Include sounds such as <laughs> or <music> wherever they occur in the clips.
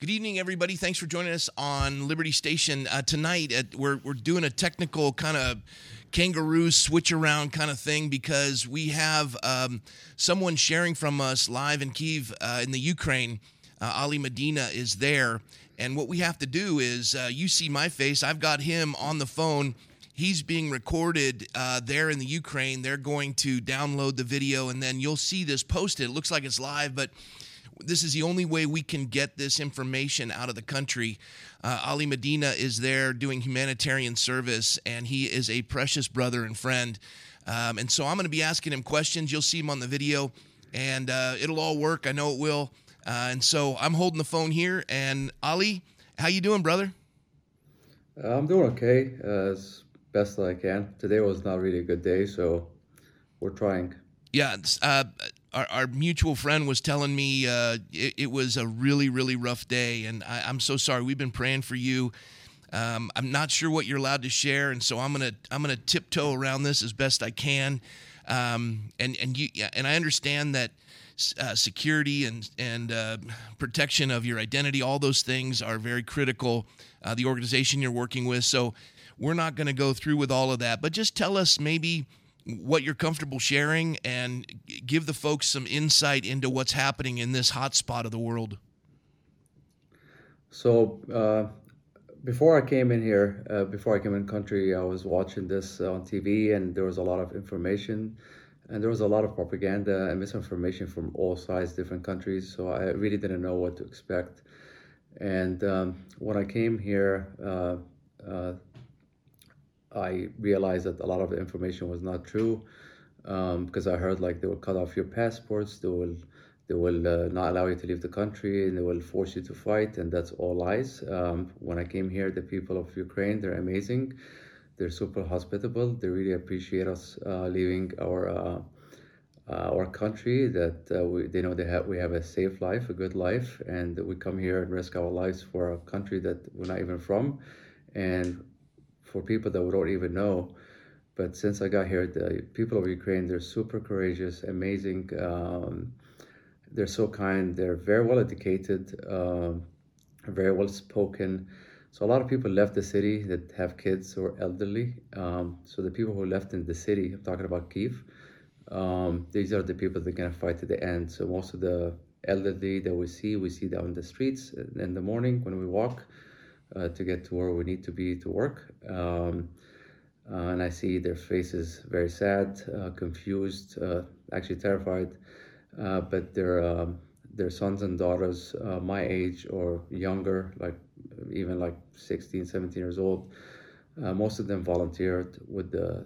Good evening, everybody. Thanks for joining us on Liberty Station uh, tonight. At, we're we're doing a technical kind of kangaroo switch around kind of thing because we have um, someone sharing from us live in Kiev uh, in the Ukraine. Uh, Ali Medina is there, and what we have to do is uh, you see my face. I've got him on the phone. He's being recorded uh, there in the Ukraine. They're going to download the video, and then you'll see this posted. It looks like it's live, but this is the only way we can get this information out of the country. Uh, Ali Medina is there doing humanitarian service, and he is a precious brother and friend. Um, and so I'm going to be asking him questions. You'll see him on the video, and uh, it'll all work. I know it will. Uh, and so I'm holding the phone here. And Ali, how you doing, brother? I'm doing okay, uh, as best I can. Today was not really a good day, so we're trying. Yeah, uh, our, our, mutual friend was telling me uh, it, it, was a really, really rough day, and I, am so sorry. We've been praying for you. Um, I'm not sure what you're allowed to share, and so I'm gonna I'm gonna tiptoe around this as best I can. Um, and and you and I understand that uh, security and and uh, protection of your identity, all those things are very critical. Uh, the organization you're working with, so we're not going to go through with all of that. But just tell us maybe what you're comfortable sharing and give the folks some insight into what's happening in this hot spot of the world. So, uh, before I came in here, uh, before I came in country, I was watching this on TV and there was a lot of information and there was a lot of propaganda and misinformation from all sides, different countries. So I really didn't know what to expect. And um, when I came here, uh, uh I realized that a lot of the information was not true um, because I heard like they will cut off your passports, they will they will uh, not allow you to leave the country, and they will force you to fight, and that's all lies. Um, when I came here, the people of Ukraine they're amazing, they're super hospitable, they really appreciate us uh, leaving our. Uh, uh our country that uh, we, they know they have we have a safe life, a good life, and we come here and risk our lives for a country that we're not even from, and for people that we don't even know. But since I got here, the people of Ukraine, they're super courageous, amazing. Um, they're so kind. They're very well educated, um, very well spoken. So a lot of people left the city that have kids or elderly. Um, so the people who left in the city, I'm talking about Kiev, um, these are the people that are gonna fight to the end. So most of the elderly that we see, we see them on the streets in the morning when we walk uh, to get to where we need to be to work. Um, uh, and I see their faces very sad, uh, confused, uh, actually terrified. Uh, but their um, their sons and daughters, uh, my age or younger, like even like 16, 17 years old, most of them volunteered with the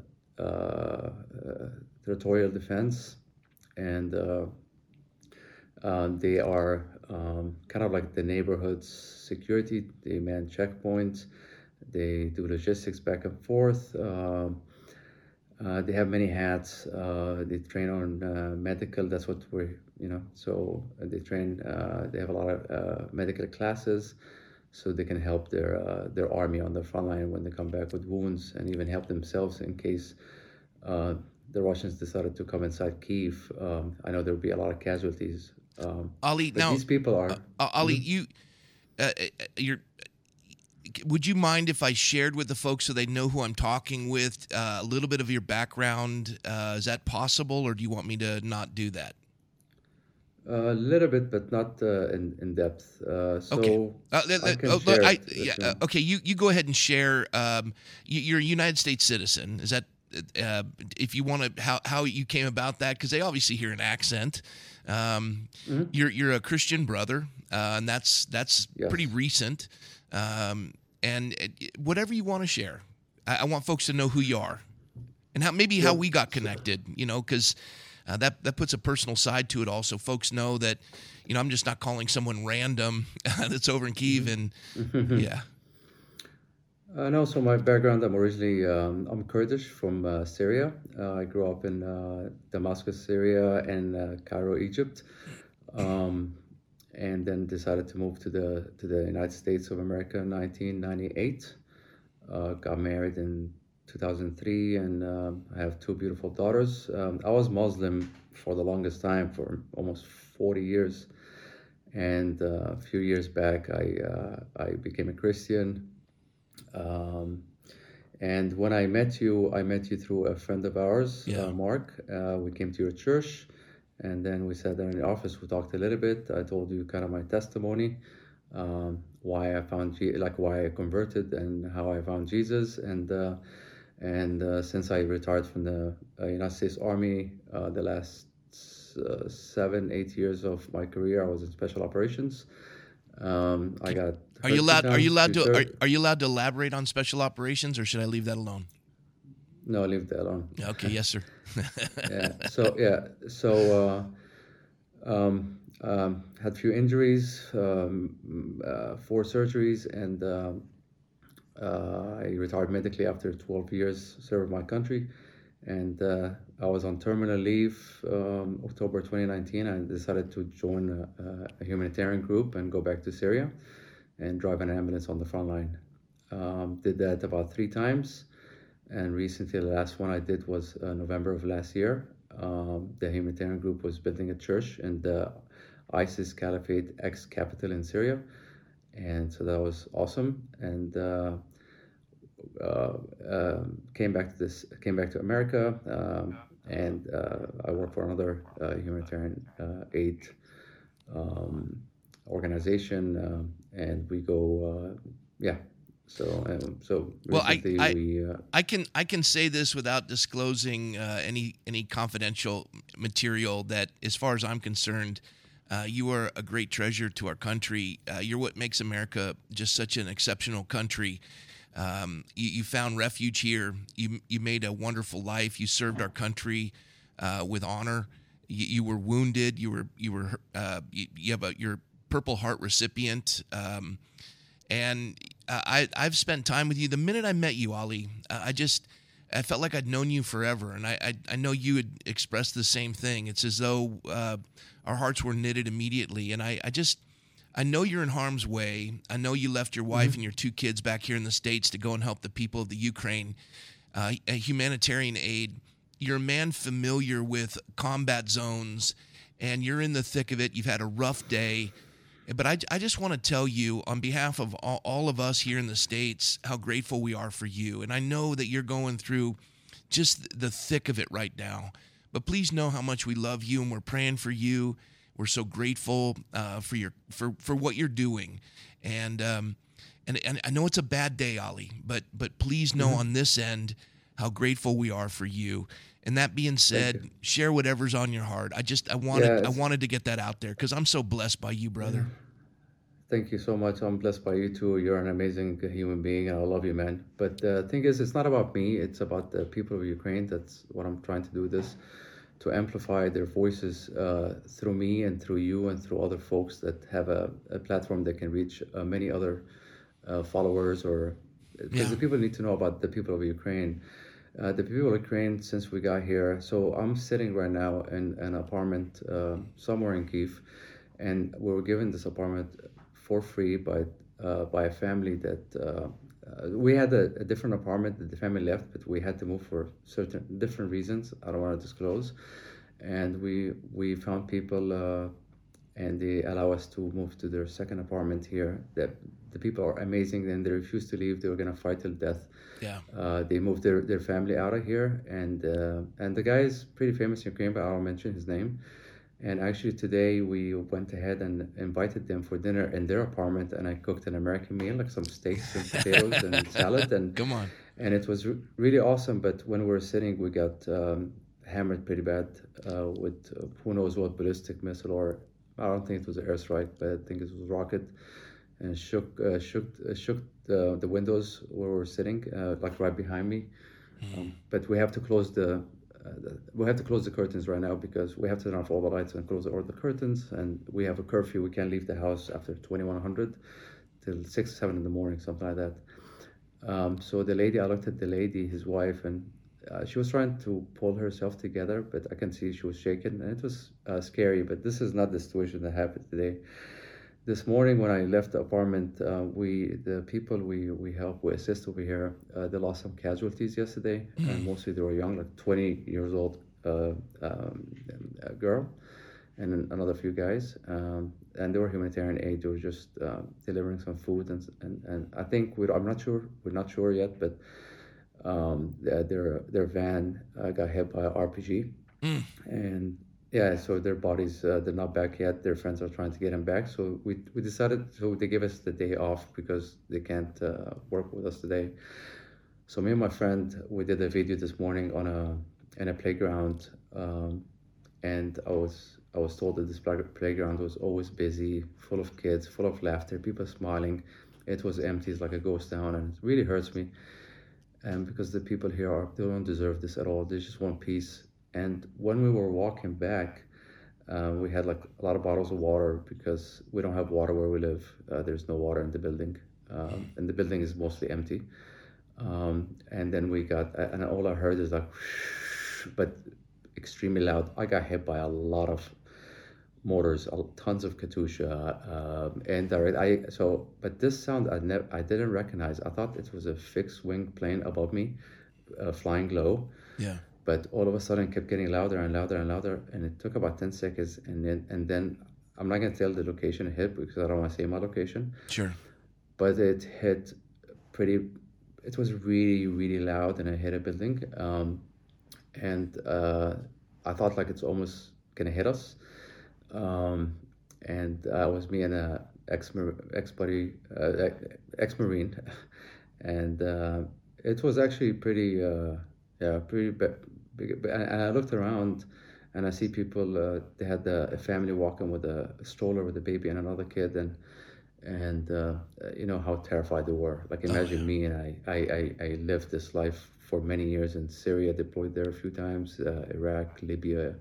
territorial defense, and they are um, kind of like the neighborhood's security. They man checkpoints, they do logistics back and forth. Um, uh, they have many hats. Uh, they train on uh, medical. That's what we're, you know. So they train. Uh, they have a lot of uh, medical classes, so they can help their their army on the front line when they come back with wounds, and even help themselves in case the Russians decided to come inside Kiev. Um, I know there will be a lot of casualties um, Ali, now these people are uh, uh Ali. Mm-hmm. You, uh, uh, you're. Would you mind if I shared with the folks so they know who I'm talking with uh, a little bit of your background? Uh, is that possible, or do you want me to not do that? A little bit, but not in in depth. so okay. I oh, I, yeah, okay, you you go ahead and share. Um, you, are a United States citizen. Is that uh, if you want to how how you came about that because they obviously hear an accent. Um, mm-hmm. You're you're a Christian brother, uh, and that's that's yes. pretty recent. Um, and whatever you want to share, I, I, want folks to know who you are, and how maybe how we got connected. You know, because uh, that that puts a personal side to it. Also, folks know that you know I'm just not calling someone random <laughs> that's over in Kiev, mm-hmm. and <laughs> yeah. Uh, also my background, I'm originally, um, I'm Kurdish from uh, Syria. Uh, I grew up in uh, Damascus, Syria and uh, Cairo, Egypt. Um, and then decided to move to the to the United States of America in 1998. Uh, got married in 2003 and um, I have two beautiful daughters. Um, I was Muslim for the longest time, for almost 40 years. And a few years back, I I became a Christian. Um, and when I met you, I met you through a friend of ours, Yeah. uh, Mark. Uh, we came to your church, and then we sat there in the office. We talked a little bit. I told you kind of my testimony, um, why I found Je- like why I converted and how I found Jesus. And uh, and uh, since I retired from the uh, United States Army, uh, the last uh, seven eight years of my career, I was in special operations. Um, I got. Are you allowed? Are you allowed to? Are, are you allowed to elaborate on special operations, or should I leave that alone? No, I leave that alone. Okay, yes, sir. <laughs> yeah. So yeah. So uh, um, um, had a few injuries, um, uh, four surgeries, and um, uh, I retired medically after 12 years served my country. And uh, I was on terminal leave um, October 2019. I decided to join a, a humanitarian group and go back to Syria and drive an ambulance on the front line. Um, did that about three times. And recently, the last one I did was uh, November of last year. Um, the humanitarian group was building a church in the ISIS Caliphate ex capital in Syria. And so that was awesome. And uh, uh, um came back to this, came back to America, um, and uh, I work for another uh, humanitarian uh, aid um, organization, um, and we go, uh, yeah. So, um, so Well, I- I- we. Uh, I can I can say this without disclosing uh, any any confidential material. That, as far as I'm concerned, uh, you are a great treasure to our country. Uh, you're what makes America just such an exceptional country. Um, you, you found refuge here. You you made a wonderful life. You served our country uh, with honor. You, you were wounded. You were you were uh, you, you have a your Purple Heart recipient. Um, and uh, I I've spent time with you. The minute I met you, Ali, uh, I just I felt like I'd known you forever, and I I, I know you had expressed the same thing. It's as though uh, our hearts were knitted immediately, and I I just. I know you're in harm's way. I know you left your wife and your two kids back here in the States to go and help the people of the Ukraine. Uh, a humanitarian aid. You're a man familiar with combat zones, and you're in the thick of it. You've had a rough day. But I, I just want to tell you, on behalf of all, all of us here in the States, how grateful we are for you. And I know that you're going through just the thick of it right now. But please know how much we love you and we're praying for you. We're so grateful uh, for your for, for what you're doing. And um, and, and I know it's a bad day, Ali, but but please know on this end how grateful we are for you. And that being said, share whatever's on your heart. I just I wanted I wanted to get that out there because I'm so blessed by you, brother. Thank you so much. I'm blessed by you too. You're an amazing human being, and I love you, man. But the thing is, it's not about me. It's about the people of Ukraine. That's what I'm trying to do. This to amplify their voices uh, through me and through you and through other folks that have a, a platform that can reach uh, many other uh, followers or because Yeah. the people need to know about the people of Ukraine. Uh, the people of Ukraine, since we got here, so I'm sitting right now in an apartment uh, somewhere in Kiev, and we were given this apartment for free by uh, by a family that uh, uh, we had a, a different apartment that the family left, but we had to move for certain different reasons. I don't want to disclose, and we we found people. Uh, and they allow us to move to their second apartment here. That the people are amazing, and they refuse to leave. They were gonna fight till death. Yeah. Uh, they moved their, their family out of here, and uh, and the guy is pretty famous in Ukraine, but I won't mention his name. And actually today we went ahead and invited them for dinner in their apartment, and I cooked an American meal, like some steaks and potatoes and <laughs> salad, and Come on. and it was re- really awesome. But when we were sitting, we got um, hammered pretty bad uh, with uh, who knows what ballistic missile or I don't think it was an airstrike, but I think it was rocket, and shook uh, shook uh, shook the, the windows where we were sitting, uh, like right behind me. Um, but we have to close the. Uh, the, we have to close the curtains right now because we have to turn off all the lights and close all the curtains, and we have a curfew. We can't leave the house after twenty one hundred till six seven in the morning, something like that. Um, so the lady, I looked at the lady, his wife, and uh, she was trying to pull herself together, but I can see she was shaken, and it was uh, scary. But this is not the situation that happened today. This morning, when I left the apartment, uh, we the people we we help, we assist over here, uh, they lost some casualties yesterday, and mostly they were young, like twenty years old uh, um, a girl, and another few guys. Um, and they were humanitarian aid. They were just uh, delivering some food, and, and and I think we I'm not sure we're not sure yet, but um, their their van uh, got hit by an RPG, mm. and yeah, so their bodies uh, they're not back yet. Their friends are trying to get them back. So we we decided so they give us the day off because they can't uh, work with us today. So me and my friend we did a video this morning on a in a playground, um, and I was I was told that this playground was always busy, full of kids, full of laughter, people smiling. It was empty, it's like a ghost town, and it really hurts me. And because the people here are they don't deserve this at all. They just want peace and when we were walking back, uh, we had like a lot of bottles of water because we don't have water where we live. Uh, there's no water in the building, um, and the building is mostly empty. Um, and then we got, and all I heard is like, but extremely loud. I got hit by a lot of mortars, tons of katyusha, uh, and I so, but this sound I never, I didn't recognize. I thought it was a fixed wing plane above me, uh, flying low. Yeah but all of a sudden kept getting louder and louder and louder and it took about 10 seconds and then and then i'm not going to tell the location it hit because i don't want to say my location. Sure. But it hit pretty it was really really loud and it hit a building um, and uh, i thought like it's almost going to hit us um, and uh, it was me and a ex ex buddy uh, ex marine <laughs> and uh, it was actually pretty uh, yeah pretty bad and I looked around and I see people. Uh, they had a family walking with a stroller with a baby and another kid, and and uh, you know how terrified they were. Like imagine oh, <sighs> yeah. me, and I, I, I I lived this life for many years in Syria, deployed there a few times, uh, Iraq, Libya,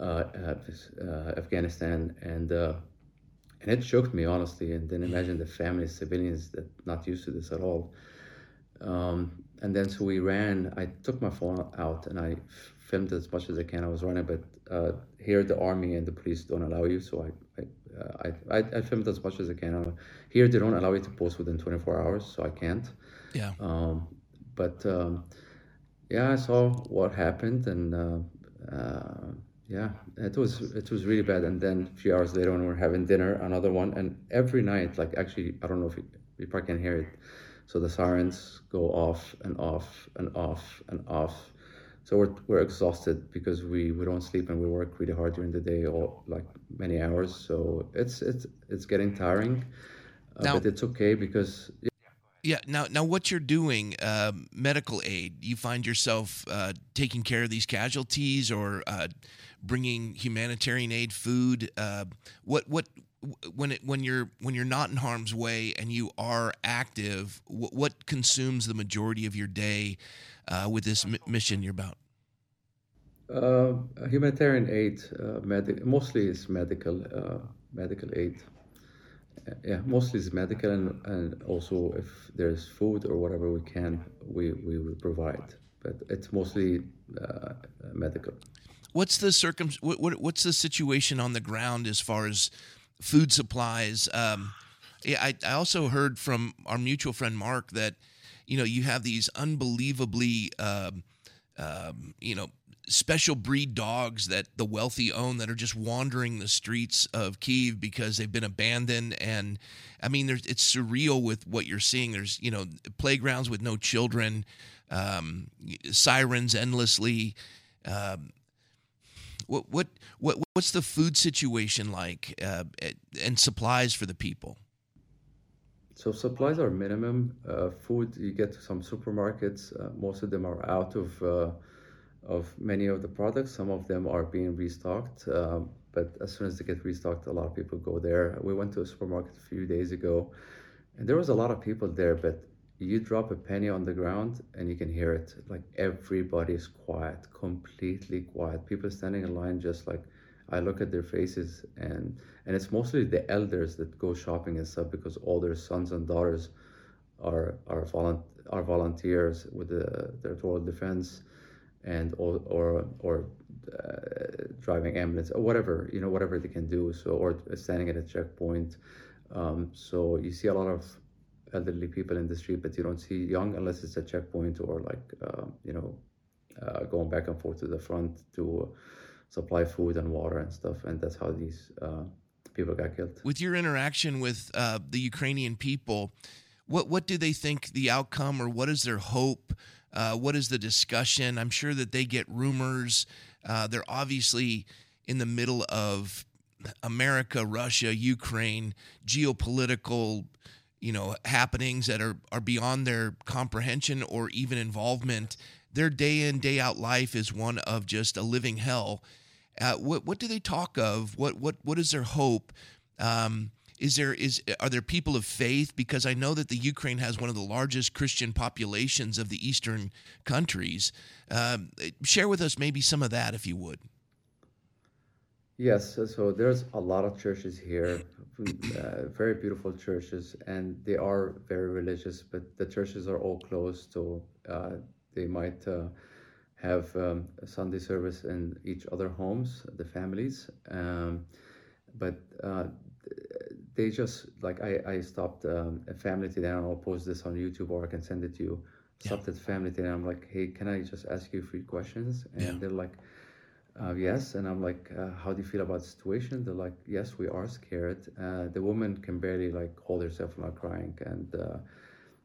uh, uh, uh, Afghanistan, and and it shocked me honestly. And then imagine the families, civilians that not used to this at all. Um, and then so we ran. I took my phone out and I filmed as much as I can. I was running, but uh, here the army and the police don't allow you. So I I, uh, I, I, filmed as much as I can. Here they don't allow you to post within 24 hours, so I can't. Yeah. Um, but um, yeah, I saw what happened, and uh, uh, yeah, it was it was really bad. And then a few hours later, when we we're having dinner, another one, and every night, like actually, I don't know if you, you probably can hear it so the sirens go off and off and off and off. So we're, we're exhausted because we, we don't sleep and we work really hard during the day or like many hours. So it's it's it's getting tiring, uh, now, but it's okay because. Yeah. yeah. Now, now, what you're doing, uh, medical aid, you find yourself uh, taking care of these casualties or uh, bringing humanitarian aid, food. Uh, what, what, when it when you're when you're not in harm's way and you are active, what, what consumes the majority of your day uh, with this m- mission you're about? Uh, humanitarian aid, uh, medic, mostly is medical, uh, medical aid. Yeah, mostly is medical, and, and also if there's food or whatever we can, we, we will provide. But it's mostly uh, medical. What's the circum? What, what, what's the situation on the ground as far as food supplies. Um, I, I also heard from our mutual friend Mark that you know you have these unbelievably um, um, you know special breed dogs that the wealthy own that are just wandering the streets of Kiev because they've been abandoned and I mean there's it's surreal with what you're seeing there's you know playgrounds with no children um, sirens endlessly um, what what what what's the food situation like uh, and supplies for the people? So supplies are minimum. Uh, food you get to some supermarkets. Uh, most of them are out of uh, of many of the products. Some of them are being restocked. Um, but as soon as they get restocked, a lot of people go there. We went to a supermarket a few days ago, and there was a lot of people there, but you drop a penny on the ground and you can hear it like everybody's quiet completely quiet. People standing in line just like i look at their faces and and it's mostly the elders that go shopping and stuff because all their sons and daughters are are, volun- are volunteers with the territorial defense and or or, or uh, driving ambulance or whatever you know whatever they can do. So or standing at a checkpoint. Um, so you see a lot of elderly people in the street, but you don't see young unless it's a checkpoint or like uh, you know uh, going back and forth to the front to supply food and water and stuff. And that's how these uh, people got killed. With your interaction with uh, the Ukrainian people, what what do they think the outcome, or what is their hope? Uh, what is the discussion? I'm sure that they get rumors. Uh, they're obviously in the middle of America, Russia, Ukraine, geopolitical, you know, happenings that are are beyond their comprehension or even involvement. Their day in day out life is one of just a living hell. Uh, what what do they talk of? What what what is their hope? Um, is there is are there people of faith? Because I know that the Ukraine has one of the largest Christian populations of the Eastern countries. Um, share with us maybe some of that, if you would. Yes, so, so there's a lot of churches here, uh, very beautiful churches, and they are very religious, but the churches are all closed, so uh, they might uh, have um, a Sunday service in each other homes, the families. Um, but uh, they just like I, I stopped um, a family today and I'll post this on YouTube or I can send it to you. Stopped yeah. at family today and I'm like, hey, can I just ask you three questions? And yeah. they're like, uh, yes. And I'm like, uh, how do you feel about the situation? They're like, yes, we are scared. Uh, the woman can barely like hold herself from not crying. And uh,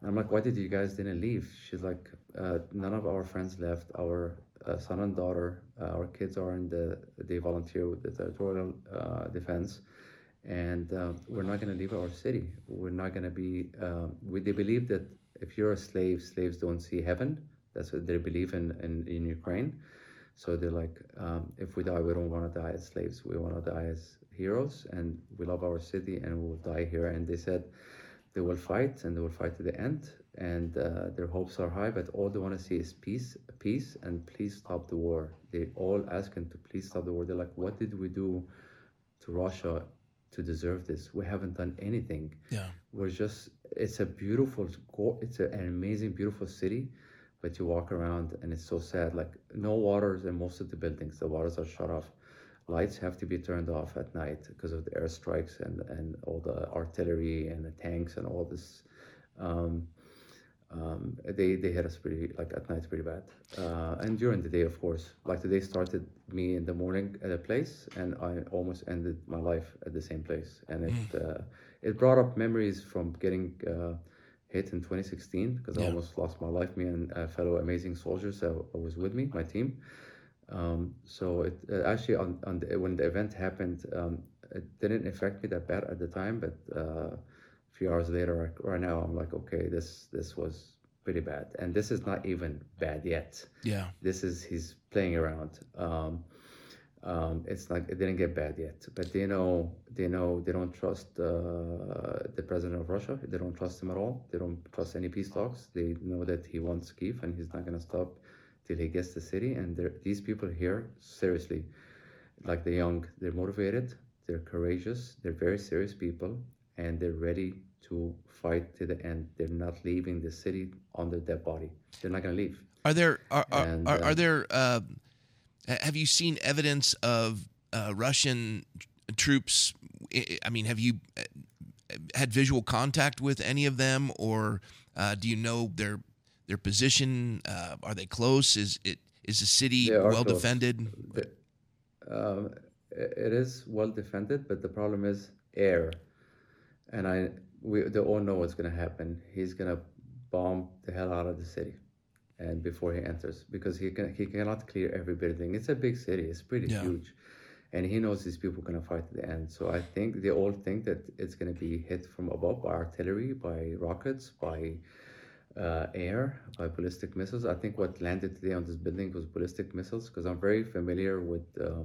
I'm like, why did you guys didn't leave? She's like, uh, none of our friends left. Our uh, son and daughter, our kids are in the, they volunteer with the territorial defense and we're not going to leave our city. We're not going to be. Uh, we, they believe that if you're a slave, slaves don't see heaven. That's what they believe in in, in Ukraine. So they're like, um, if we die, we don't want to die as slaves. We want to die as heroes, and we love our city, and we will die here. And they said they will fight, and they will fight to the end. And uh, their hopes are high, but all they want to see is peace, peace, and please stop the war. They all ask him to please stop the war. They're like, what did we do to Russia to deserve this. We haven't done anything. Yeah. We're just, it's a beautiful, it's an amazing, beautiful city, but you walk around and it's so sad. Like, no waters in most of the buildings, the waters are shut off. Lights have to be turned off at night because of the airstrikes and, and all the artillery and the tanks and all this. Um, um, they they hit us pretty like at night pretty bad uh, and during the day of course like the day started me in the morning at a place and i almost ended my life at the same place and it mm. uh, it brought up memories from getting uh, hit in 2016 because yeah. i almost lost my life me and fellow amazing soldiers that was with me my team um, so it uh, actually on, on the, when the event happened um, it didn't affect me that bad at the time but uh, a few hours later, right now, I'm like, okay, this this was pretty bad, and this is not even bad yet. Yeah, this is he's playing around. Um, um, it's like it didn't get bad yet, but they know they know they don't trust uh, the president of Russia. They don't trust him at all. They don't trust any peace talks. They know that he wants Kiev and he's not gonna stop till he gets the city. And these people here, seriously, like the young, they're motivated, they're courageous, they're very serious people, and they're ready to fight to the end. They're not leaving the city on their dead body. They're not going to leave. Are there are are, and, are, are, uh, there uh, have you seen evidence of uh, Russian troops? I mean, have you uh, had visual contact with any of them, or uh, do you know their their position? Uh, are they close? Is it is the city well close. defended? Um, it is well defended, but the problem is air and I we they all know what's gonna happen. He's gonna bomb the hell out of the city, and before he enters, because he can he cannot clear every building. It's a big city. It's pretty yeah. huge, and he knows these people are gonna fight to the end. So I think they all think that it's gonna be hit from above by artillery, by rockets, by uh, air, by ballistic missiles. I think what landed today on this building was ballistic missiles because I'm very familiar with. Uh,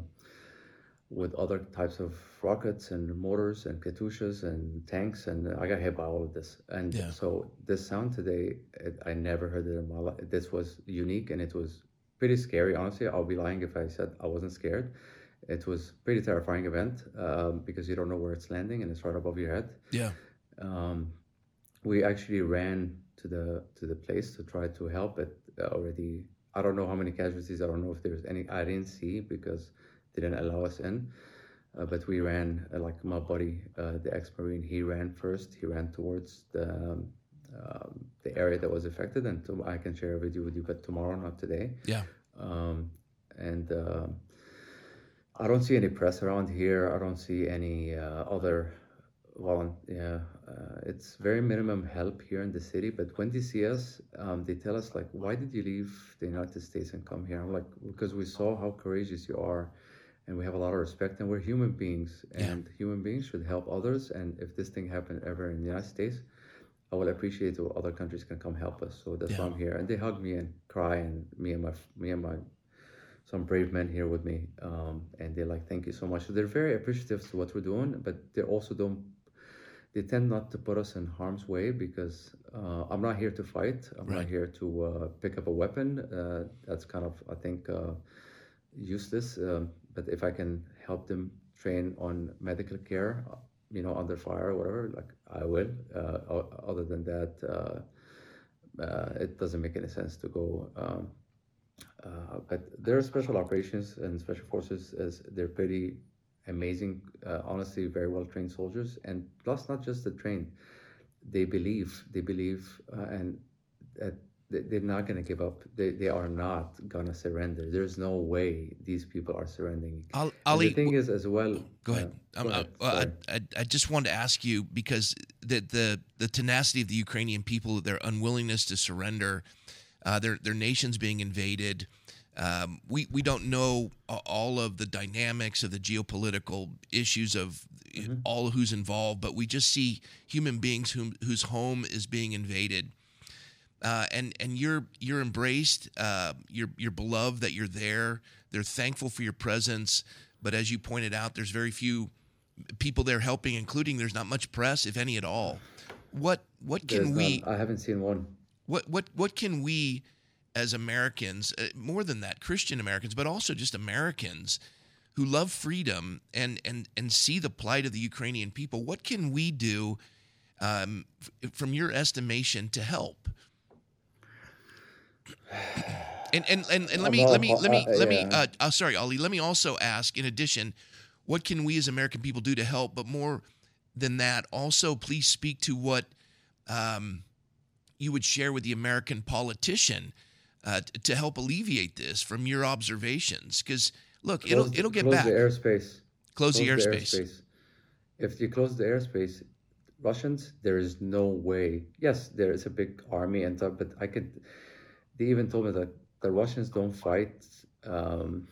with other types of rockets and mortars and Katyushas and tanks and i got hit by all of this. And yeah. so this sound today it, i never heard it in my life this was unique and it was pretty scary honestly. I'll be lying if i said i wasn't scared. It was pretty terrifying event um, because you don't know where it's landing and it's right above your head. Yeah. Um, we actually ran to the to the place to try to help it already. I don't know how many casualties i don't know if there's any i didn't see because didn't allow us in. Uh, but we ran, uh, like my buddy, uh, the ex-marine, he ran first. He ran towards the um, um, the area that was affected, and to, I can share a video with you, but tomorrow, not today. Yeah. Um, and uh, I don't see any press around here. I don't see any uh, other volunteer. Uh, it's very minimum help here in the city. But when they see us, um, they tell us like, "Why did you leave the United States and come here?" I'm like, "Because we saw how courageous you are, and we have a lot of respect, and we're human beings, and yeah. human beings should help others. And if this thing happened ever in the United States." I will appreciate if other countries can come help us. So that's yeah. why I'm here. And they hug me and cry, and me and my me and my some brave men here with me, um, and they're like, "Thank you so much." So they're very appreciative to what we're doing, but they also don't. They tend not to put us in harm's way because uh, I'm not here to fight. I'm right. not here to uh, pick up a weapon. Uh, that's kind of, I think, uh, useless. Um, but if I can help them train on medical care, you know, under fire or whatever, like I will. Uh, other than that, uh, it doesn't make any sense to go. Um, uh, but their special operations and special forces is they're pretty amazing, uh, honestly, very well trained soldiers, and plus not just the trained, they believe, they believe, uh, and that they're not going to give up. They, they are not going to surrender. There's no way these people are surrendering. Ali, the thing is, as well. Go ahead. Uh, go ahead. I, I, I, just wanted to ask you because the, the the tenacity of the Ukrainian people, their unwillingness to surrender, uh, their their nation's being invaded. Um, we we don't know all of the dynamics of the geopolitical issues of mm-hmm. all who's involved, but we just see human beings whom, whose home is being invaded. Uh, and and you're you're embraced, uh, you're you're beloved that you're there. They're thankful for your presence, but as you pointed out, there's very few people there helping, including there's not much press, if any at all. What what can we? I haven't seen one. What what what can we as Americans, uh, more than that, Christian Americans, but also just Americans who love freedom and and and see the plight of the Ukrainian people? What can we do um, f- from your estimation to help? And and, and, and let me let me let me let me uh, uh, sorry, Ali. Let me also ask. In addition, what can we as American people do to help? But more than that, also please speak to what um, you would share with the American politician uh, to help alleviate this from your observations? Because look, close, it'll it'll get close back. The airspace. Close, close the, airspace. the airspace. If you close the airspace, Russians, there is no way. Yes, there is a big army and stuff, but I could. They even told me that the Russians don't fight. Um,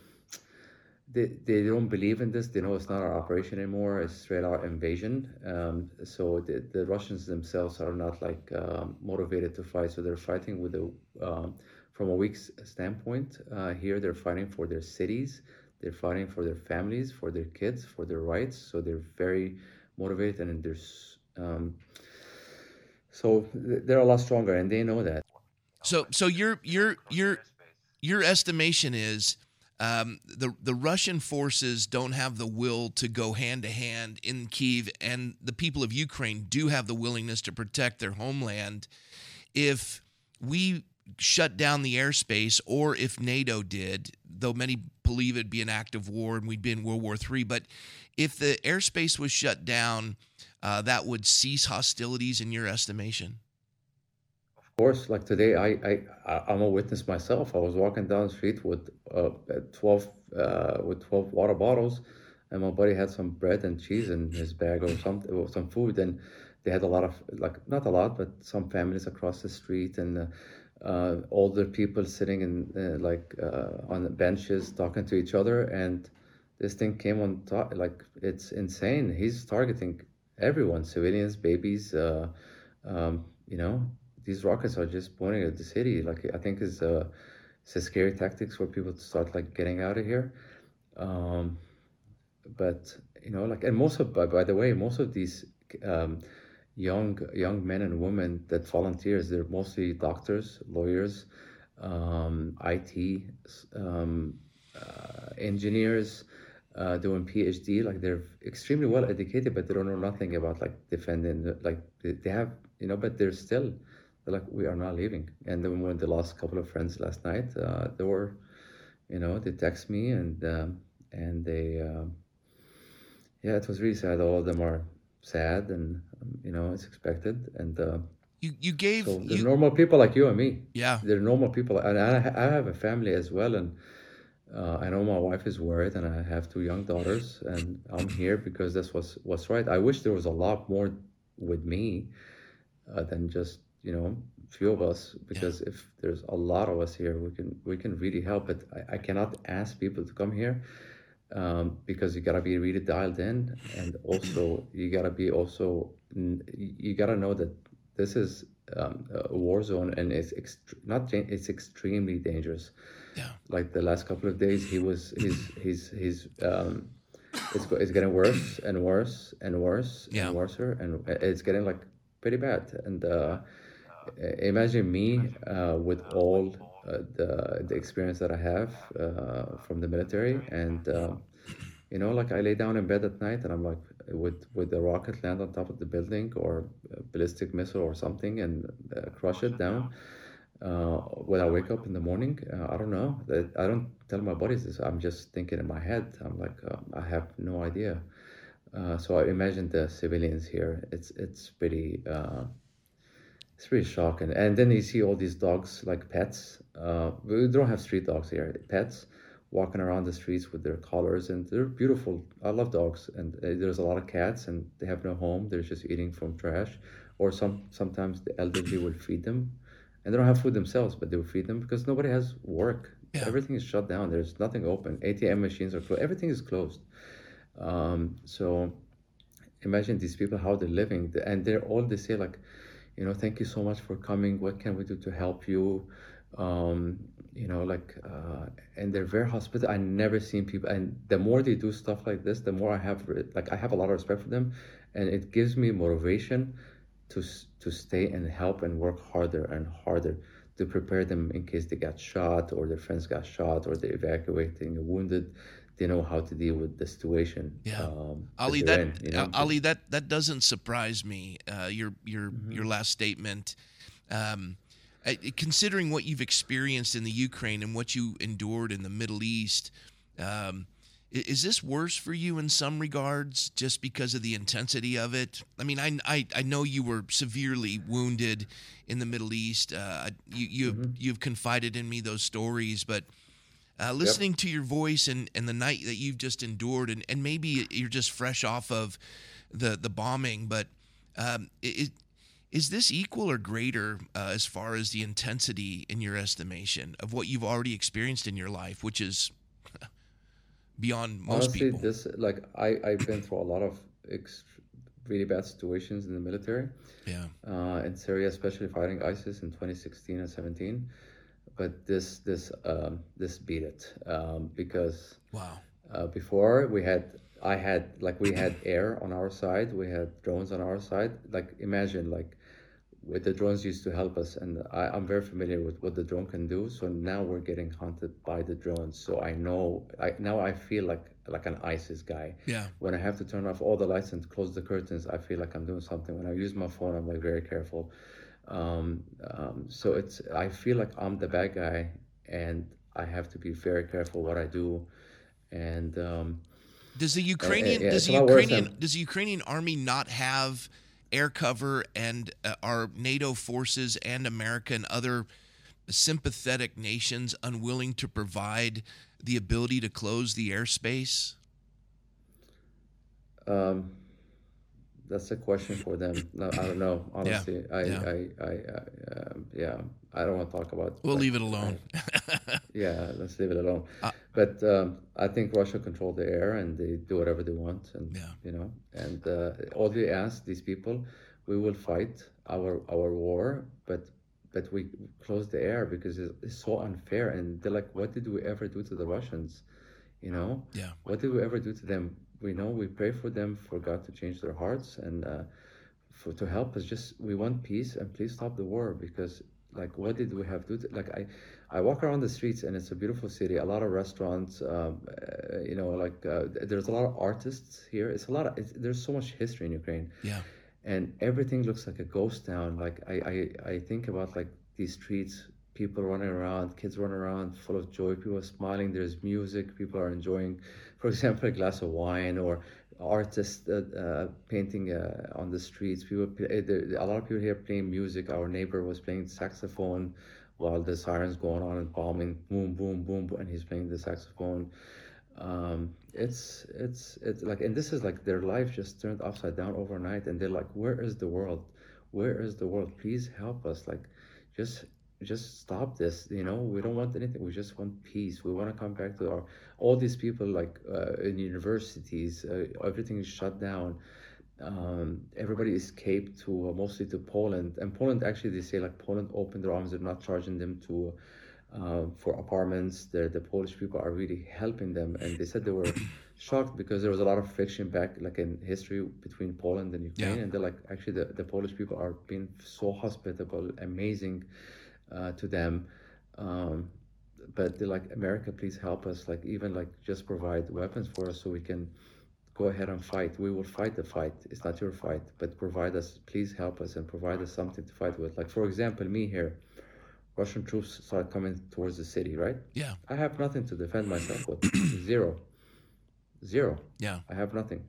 they, they don't believe in this. They know it's not our operation anymore. It's straight out invasion. Um, so the, the Russians themselves are not like um, motivated to fight. So they're fighting with a um, from a weak standpoint. Uh, here they're fighting for their cities. They're fighting for their families, for their kids, for their rights. So they're very motivated and there's um, so they're a lot stronger and they know that. So so your your your your estimation is um, the the Russian forces don't have the will to go hand to hand in Kiev, and the people of Ukraine do have the willingness to protect their homeland. If we shut down the airspace, or if NATO did, though many believe it'd be an act of war and we'd be in World War III, but if the airspace was shut down, uh, that would cease hostilities in your estimation course, like today, I, I, I'm a witness myself. I was walking down the street with uh, 12, uh, with 12 water bottles, and my buddy had some bread and cheese in his bag or something, or some food. And they had a lot of, like, not a lot, but some families across the street and uh, uh older people sitting in, uh, like, uh, on benches talking to each other. And this thing came on top, like, it's insane. He's targeting everyone, civilians, babies, uh um, you know, these rockets are just pointing at the city. Like I think is a, it's a scary tactics for people to start like getting out of here. Um, but you know, like and most of by, by the way, most of these um, young young men and women that volunteers, they're mostly doctors, lawyers, um, IT, um, uh, engineers. Uh, doing PhD, like they're extremely well educated, but they don't know nothing about like defending. Like they have, you know, but they're still they're like, we are not leaving. And then when the last couple of friends last night, uh, they were, you know, they text me and um, and they, um, yeah, it was really sad. All of them are sad, and um, you know, it's expected. And uh, you you gave so they're normal people like you and me. Yeah, they're normal people, and I, I have a family as well, and Uh, I know my wife is worried, and I have two young daughters, and I'm here because this was what's right. I wish there was a lot more with me uh, than just you know few of us because yeah. if there's a lot of us here we can we can really help but I, I cannot ask people to come here um, because you gotta be really dialed in and <laughs> also you gotta be also you gotta know that this is um, a war zone and it's ext- not it's extremely dangerous yeah like the last couple of days he was he's he's he's um it's, it's getting worse and worse and worse yeah. and worse and it's getting like pretty bad and uh imagine me uh, with all uh, the the experience that I have uh, from the military, and um, you know, like I lay down in bed at night, and I'm like, would would the rocket land on top of the building or ballistic missile or something and uh, crush it down? Uh, when I wake up in the morning, uh, I don't know. I don't tell my body this. I'm just thinking in my head. I'm like, I have no idea. so I imagine the civilians here. It's it's pretty it's pretty shocking. And then you see all these dogs like pets. Uh, we don't have street dogs here. Pets walking around the streets with their collars, and they're beautiful. I love dogs. And uh, there's a lot of cats, and they have no home. They're just eating from trash. Or some sometimes the elderly will feed them, and they don't have food themselves, but they will feed them because nobody has work. Yeah. Everything is shut down. There's nothing open. ATM machines are closed. Everything is closed. Um, so imagine these people how they're living, and they're all they say like you know thank you so much for coming. What can we do to help you? Um, you know like uh, and they're very hospitable i never seen people and the more they do stuff like this the more i have like i have a lot of respect for them and it gives me motivation to to stay and help and work harder and harder to prepare them in case they got shot or their friends got shot or they're evacuating wounded they know how to deal with the situation. Yeah, um, Ali, that in, you know? Ali, that that doesn't surprise me. Uh, your your mm-hmm. your last statement. Um, considering what you've experienced in the Ukraine and what you endured in the Middle East, um, is this worse for you in some regards just because of the intensity of it? I mean, I, I, I know you were severely wounded in the Middle East. Uh, you, you've, mm-hmm. you've confided in me those stories, but uh, listening yep. to your voice and, and the night that you've just endured, and, and maybe you're just fresh off of the, the bombing, but um, it, is this equal or greater uh, as far as the intensity in your estimation of what you've already experienced in your life, which is <laughs> beyond most Honestly, people? this like I I've been through a lot of ex- really bad situations in the military. Yeah. Uh, in Syria, especially fighting ISIS in 2016 and 17 but this this um, this beat it um, because wow. Uh, before we had I had like we had <coughs> air on our side, we had drones on our side. Like imagine like with the drones used to help us, and I, I'm very familiar with what the drone can do. So now we're getting hunted by the drones. So I know I now I feel like like an ISIS guy. Yeah. When I have to turn off all the lights and close the curtains, I feel like I'm doing something. When I use my phone, I'm like very careful. Um, um, so it's I feel like I'm the bad guy, and I have to be very careful what I do. And um, does the Ukrainian yeah, does the Ukrainian does the Ukrainian army not have air cover and uh, are NATO forces and America and other sympathetic nations unwilling to provide the ability to close the airspace? Um, that's a question for them. No, I don't know. Honestly, yeah. I, yeah. I, I, I um, yeah, I don't want to talk about. We'll leave it alone. I, <laughs> yeah, let's leave it alone. Uh, but um, I think Russia control the air and they do whatever they want, and yeah. you know, and uh, all they ask these people, we will fight our our war, but but we close the air because it's, it's so unfair. And they're like, what did we ever do to the Russians? You know, yeah. What did we ever do to them? We know we pray for them for God to change their hearts and uh, for to help us. Just we want peace and please stop the war because like what did we have to do? Like I, I walk around the streets and it's a beautiful city. A lot of restaurants. Um, uh, you know, like uh, there's a lot of artists here. It's a lot of. there's so much history in Ukraine. Yeah. And everything looks like a ghost town. Like I, I, I think about like these streets people running around, kids running around full of joy, people are smiling, there's music, people are enjoying, for example, a glass of wine or artists uh, uh, painting uh, on the streets. People, a lot of people here playing music. Our neighbor was playing saxophone while the sirens going on and bombing, boom, boom, boom, boom, and he's playing the saxophone. Um, it's it's it's like, and this is like their life just turned upside down overnight, and they're like, where is the world? Where is the world? Please help us. Like, just just stop this you know? We don't want anything. We just want peace. We want to come back to our all these people like uh, in universities uh, everything is shut down. Um, everybody escaped to uh, mostly to Poland. And Poland actually they say like Poland opened their arms. They're not charging them to uh, for apartments. The the Polish people are really helping them. And they said they were <coughs> shocked because there was a lot of friction back like in history between Poland and Ukraine. Yeah. and they're like actually the, the Polish people are being so hospitable amazing uh, to them. Um, but they're like, America, please help us. Like, even like just provide weapons for us so we can go ahead and fight. We will fight the fight. It's not your fight, but provide us, please help us and provide us something to fight with. Like, for example, me here, Russian troops start coming towards the city, right? Yeah. I have nothing to defend myself with. <coughs> Zero. Zero. Yeah. I have nothing.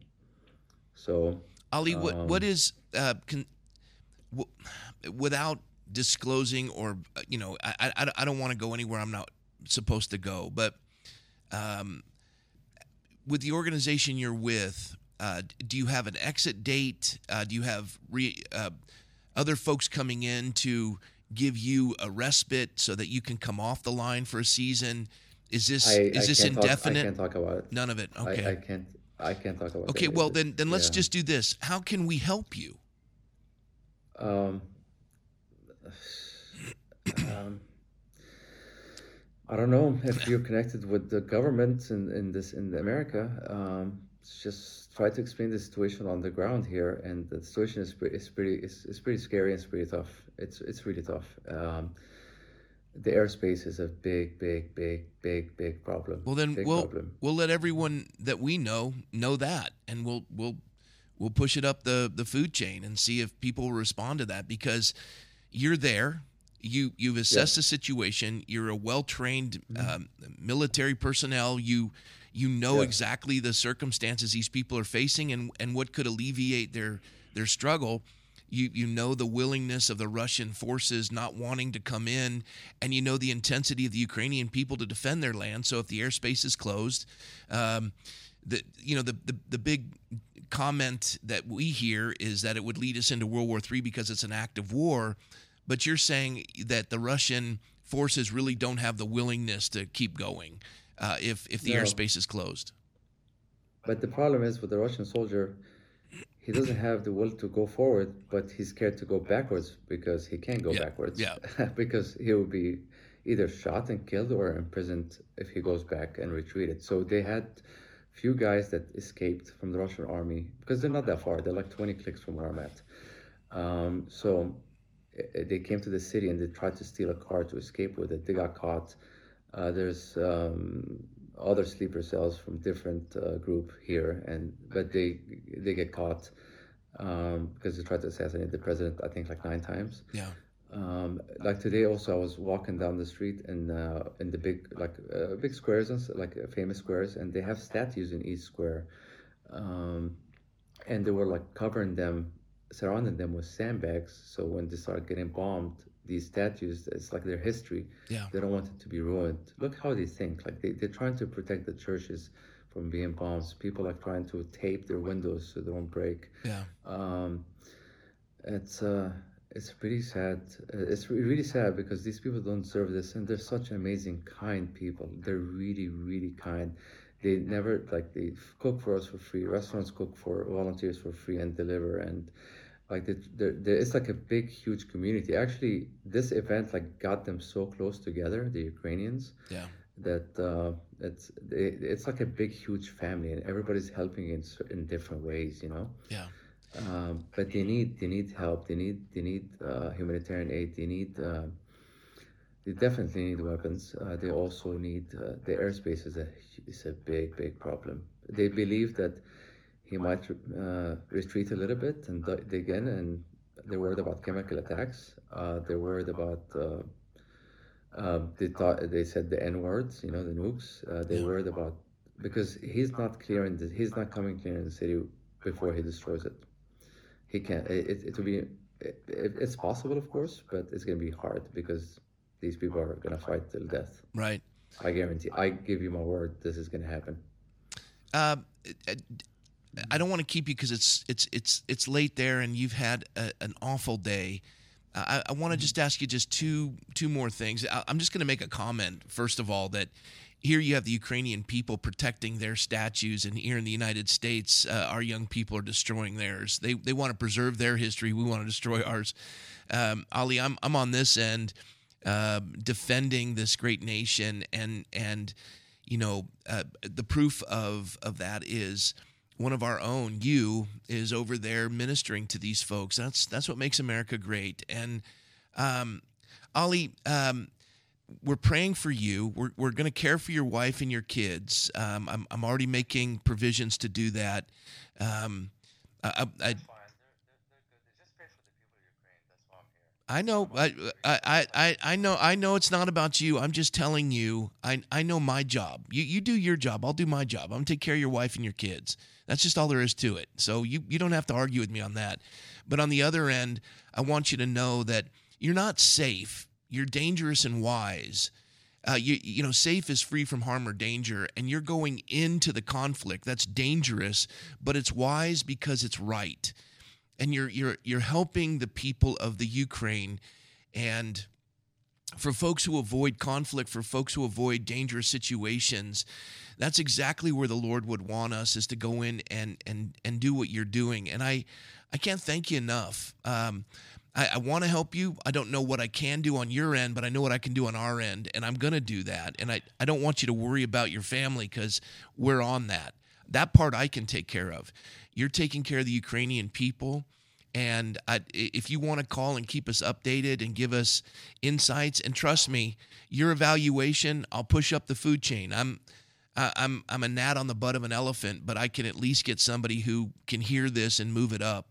So, Ali, what what Um, is uh, con, w- without disclosing or uh, you know I I, I don't want to go anywhere I'm not supposed to go, but um, with the organization you're with, uh, do you have an exit date? Uh, do you have re, uh, other folks coming in to give you a respite so that you can come off the line for a season? Is this I, is I this can't talk- indefinite? I can't talk about it. None of it. Okay. I, I can't. I can't talk about. It. Okay. Well, then then let's Yeah. just do this. How can we help you? Um, um, I don't know if you're connected with the government in, in this in America. Um, just try to explain the situation on the ground here, and the situation is pretty is pretty is, is pretty scary and it's pretty tough. It's it's really tough. Um, the airspace is a big, big, big, big, big problem. Well, then big we'll problem. we'll let everyone that we know know that, and we'll we'll we'll push it up the the food chain and see if people respond to that because you're there. You you've assessed the situation. You're a well trained um, military personnel. You you know Yeah. exactly the circumstances these people are facing and and what could alleviate their their struggle. You you know the willingness of the Russian forces not wanting to come in, and you know the intensity of the Ukrainian people to defend their land. So if the airspace is closed, um, the you know the, the the big comment that we hear is that it would lead us into World War III because it's an act of war. But you're saying that the Russian forces really don't have the willingness to keep going uh, if if the No. airspace is closed. But the problem is with the Russian soldier, he doesn't have the will to go forward, but he's scared to go backwards because he can't go Yeah, backwards. yeah. <laughs> because he will be either shot and killed or imprisoned if he goes back and retreated. So they had few guys that escaped from the Russian army because they're not that far. They're like 20 clicks from where I'm at. Um, so they came to the city and they tried to steal a car to escape with it. They got caught. Uh, there's um, other sleeper cells from different uh, group here, and but they they get caught um, because they tried to assassinate the president. I think like nine times. Yeah. Um, like today, also I was walking down the street in uh, in the big like uh, big squares and like uh, famous squares, and they have statues in each square, um, and they were like covering them, surrounding them with sandbags. So when they start getting bombed, these statues, it's like their history. Yeah. They don't want it to be ruined. Look how they think. Like they they're trying to protect the churches from being bombed. People are trying to tape their windows so they don't break Yeah. um, it's uh, it's pretty sad. Uh, It's really sad because these people don't deserve this, and they're such amazing, kind people. They're really, really kind. They never like they cook for us for free. Restaurants cook for volunteers for free and deliver, and like they, they're, it's like a big, huge community. Actually, this event like got them so close together, the Ukrainians Yeah. that uh, it's it, it's like a big huge family and everybody's helping in in different ways you know Yeah. um, but they need they need help they need they need uh, humanitarian aid they need uh, they definitely need weapons uh, they also need uh, the airspace is a is a big big problem they believe that he might uh, retreat a little bit and dig in and they're worried about chemical attacks uh, they're worried about uh, um, they thought they said the N words, you know, the nukes. Uh, they Yeah. worried about because he's not clearing the, he's not coming clear in the city before he destroys it. He can't. It, it, it will be. It, it, it's possible, of course, but it's gonna be hard because these people are going to fight till death. Right. I guarantee. I give you my word. This is going to happen. Uh, I don't want to keep you because it's it's it's it's late there, and you've had a, an awful day. I, I want to just ask you just two two more things. I, I'm just going to make a comment first of all that here you have the Ukrainian people protecting their statues, and here in the United States, uh, our young people are destroying theirs. They they want to preserve their history. We want to destroy ours. Um, Ali, I'm I'm on this end, uh, defending this great nation, and and you know uh, the proof of of that is one of our own, you, is over there ministering to these folks. That's that's what makes America great. And um, Ali, um, we're praying for you. We're, we're going to care for your wife and your kids. Um, I'm, I'm already making provisions to do that. Um, I, I, I know, I, I, I, I know, I know it's not about you. I'm just telling you. I, I know my job. You, you do your job. I'll do my job. I'm gonna take care of your wife and your kids. That's just all there is to it. So you, you don't have to argue with me on that. But on the other end, I want you to know that you're not safe. You're dangerous and wise. Uh, you, you know, safe is free from harm or danger, and you're going into the conflict. That's dangerous, but it's wise because it's right and you're you're you're helping the people of the Ukraine and for folks who avoid conflict for folks who avoid dangerous situations that's exactly where the lord would want us is to go in and and and do what you're doing and i i can't thank you enough um, I, I want to help you. I don't know what I can do on your end, but I know what I can do on our end, and I'm going to do that. And I, I don't want you to worry about your family because we're on that. That part I can take care of. You're taking care of the Ukrainian people. And I, if you want to call and keep us updated and give us insights, and trust me, your evaluation, I'll push up the food chain. I'm, I'm, I'm a gnat on the butt of an elephant, but I can at least get somebody who can hear this and move it up.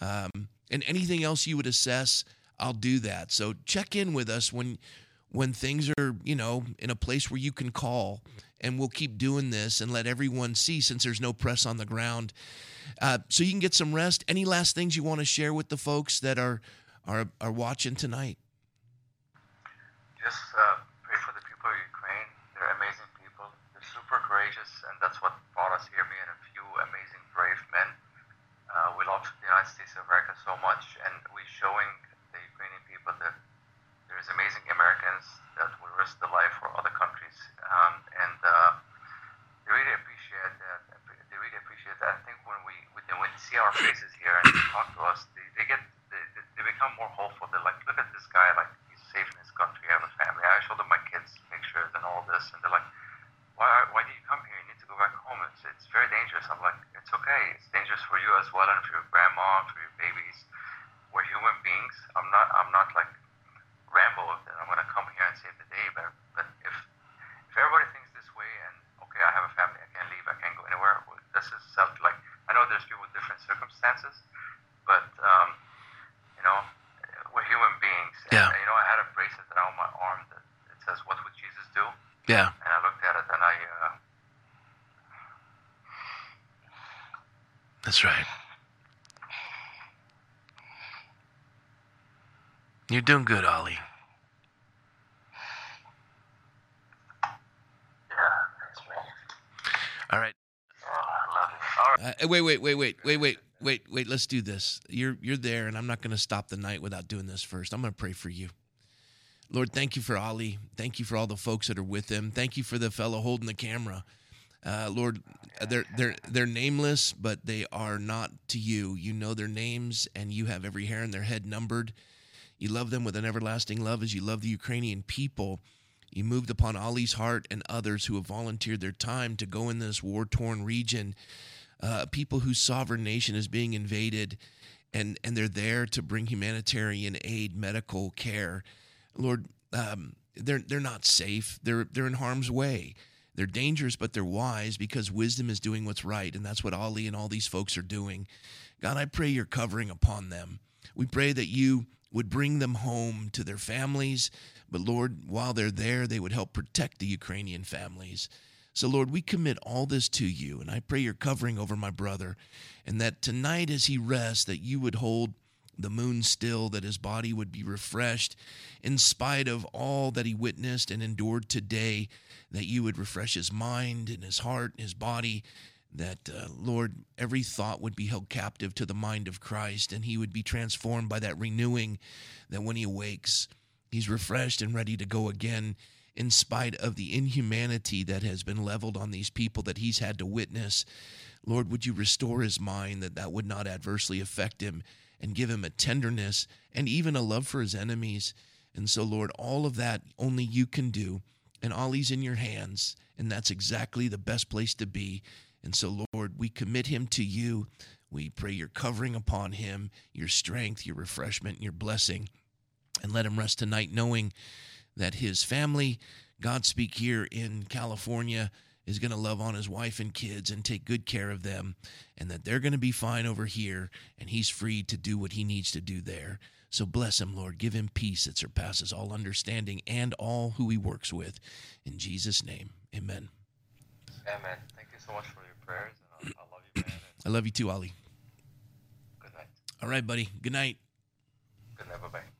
Um, and anything else you would assess, I'll do that. So check in with us when, when things are, you know, in a place where you can call, and we'll keep doing this and let everyone see since there's no press on the ground uh, so you can get some rest. Any last things you want to share with the folks that are are, are watching tonight? Just uh, pray for the people of Ukraine. They're amazing people. They're super courageous, and that's what brought us here. Me and a few amazing, brave men. Uh, we love the United States of America so much, and we're showing the Ukrainian people that there's amazing Americans that will risk their life for other countries, um, and uh, they really appreciate that. They really appreciate that. I think when we when they see our faces here and talk to us, they, they get they, they become more hopeful. They're like, look at this guy, like he's safe in his country, I have a family. I showed them my kids pictures and all this, and they're like, why why do you come here? You need to go back home. It's it's very dangerous. I'm like, it's okay. It's dangerous for you as well, and for your grandma, for your babies. We're human beings. I'm not I'm not like Rambo that I'm gonna come here and save the day, but but if if everybody thinks this way and okay, I have a family, I can't leave, I can't go anywhere. This is self like I know there's people with different circumstances, but um, you know, we're human beings. Yeah. And, you know, I had a bracelet around my arm that it says, "What would Jesus do?" Yeah. And I looked at it and I. Uh, That's right. You're doing good, Ali. All right. Uh, wait, wait, wait, wait, wait, wait, wait, wait. Let's do this. You're you're there, and I'm not going to stop the night without doing this first. I'm going to pray for you. Lord, thank you for Ali. Thank you for all the folks that are with him. Thank you for the fellow holding the camera. Uh, Lord, they're they're they're nameless, but they are not to you. You know their names, and you have every hair in their head numbered. You love them with an everlasting love as you love the Ukrainian people. You moved upon Ali's heart and others who have volunteered their time to go in this war torn region, uh, people whose sovereign nation is being invaded, and, and they're there to bring humanitarian aid, medical care. Lord, um, they're, they're not safe, they're, they're in harm's way. They're dangerous, but they're wise because wisdom is doing what's right. And that's what Ali and all these folks are doing. God, I pray your covering upon them. We pray that you would bring them home to their families. But Lord, while they're there, they would help protect the Ukrainian families. So, Lord, we commit all this to you. And I pray your covering over my brother. And that tonight, as he rests, that you would hold the moon still, that his body would be refreshed in spite of all that he witnessed and endured today, that you would refresh his mind and his heart and his body. That, uh, Lord, every thought would be held captive to the mind of Christ and he would be transformed by that renewing that when he awakes, he's refreshed and ready to go again in spite of the inhumanity that has been leveled on these people that he's had to witness. Lord, would you restore his mind that that would not adversely affect him and give him a tenderness and even a love for his enemies. And so, Lord, all of that only you can do. And all Ali's in your hands. And that's exactly the best place to be. And so, Lord, we commit him to you. We pray your covering upon him, your strength, your refreshment, your blessing. And let him rest tonight knowing that his family, Godspeak here in California, is going to love on his wife and kids and take good care of them, and that they're going to be fine over here, and he's free to do what he needs to do there. So bless him, Lord. Give him peace that surpasses all understanding and all who he works with. In Jesus' name, amen. Amen. Thank you so much for prayers. And I, I love you, man. I love you too, Ali. Good night. All right, buddy. Good night. Good night. Bye bye.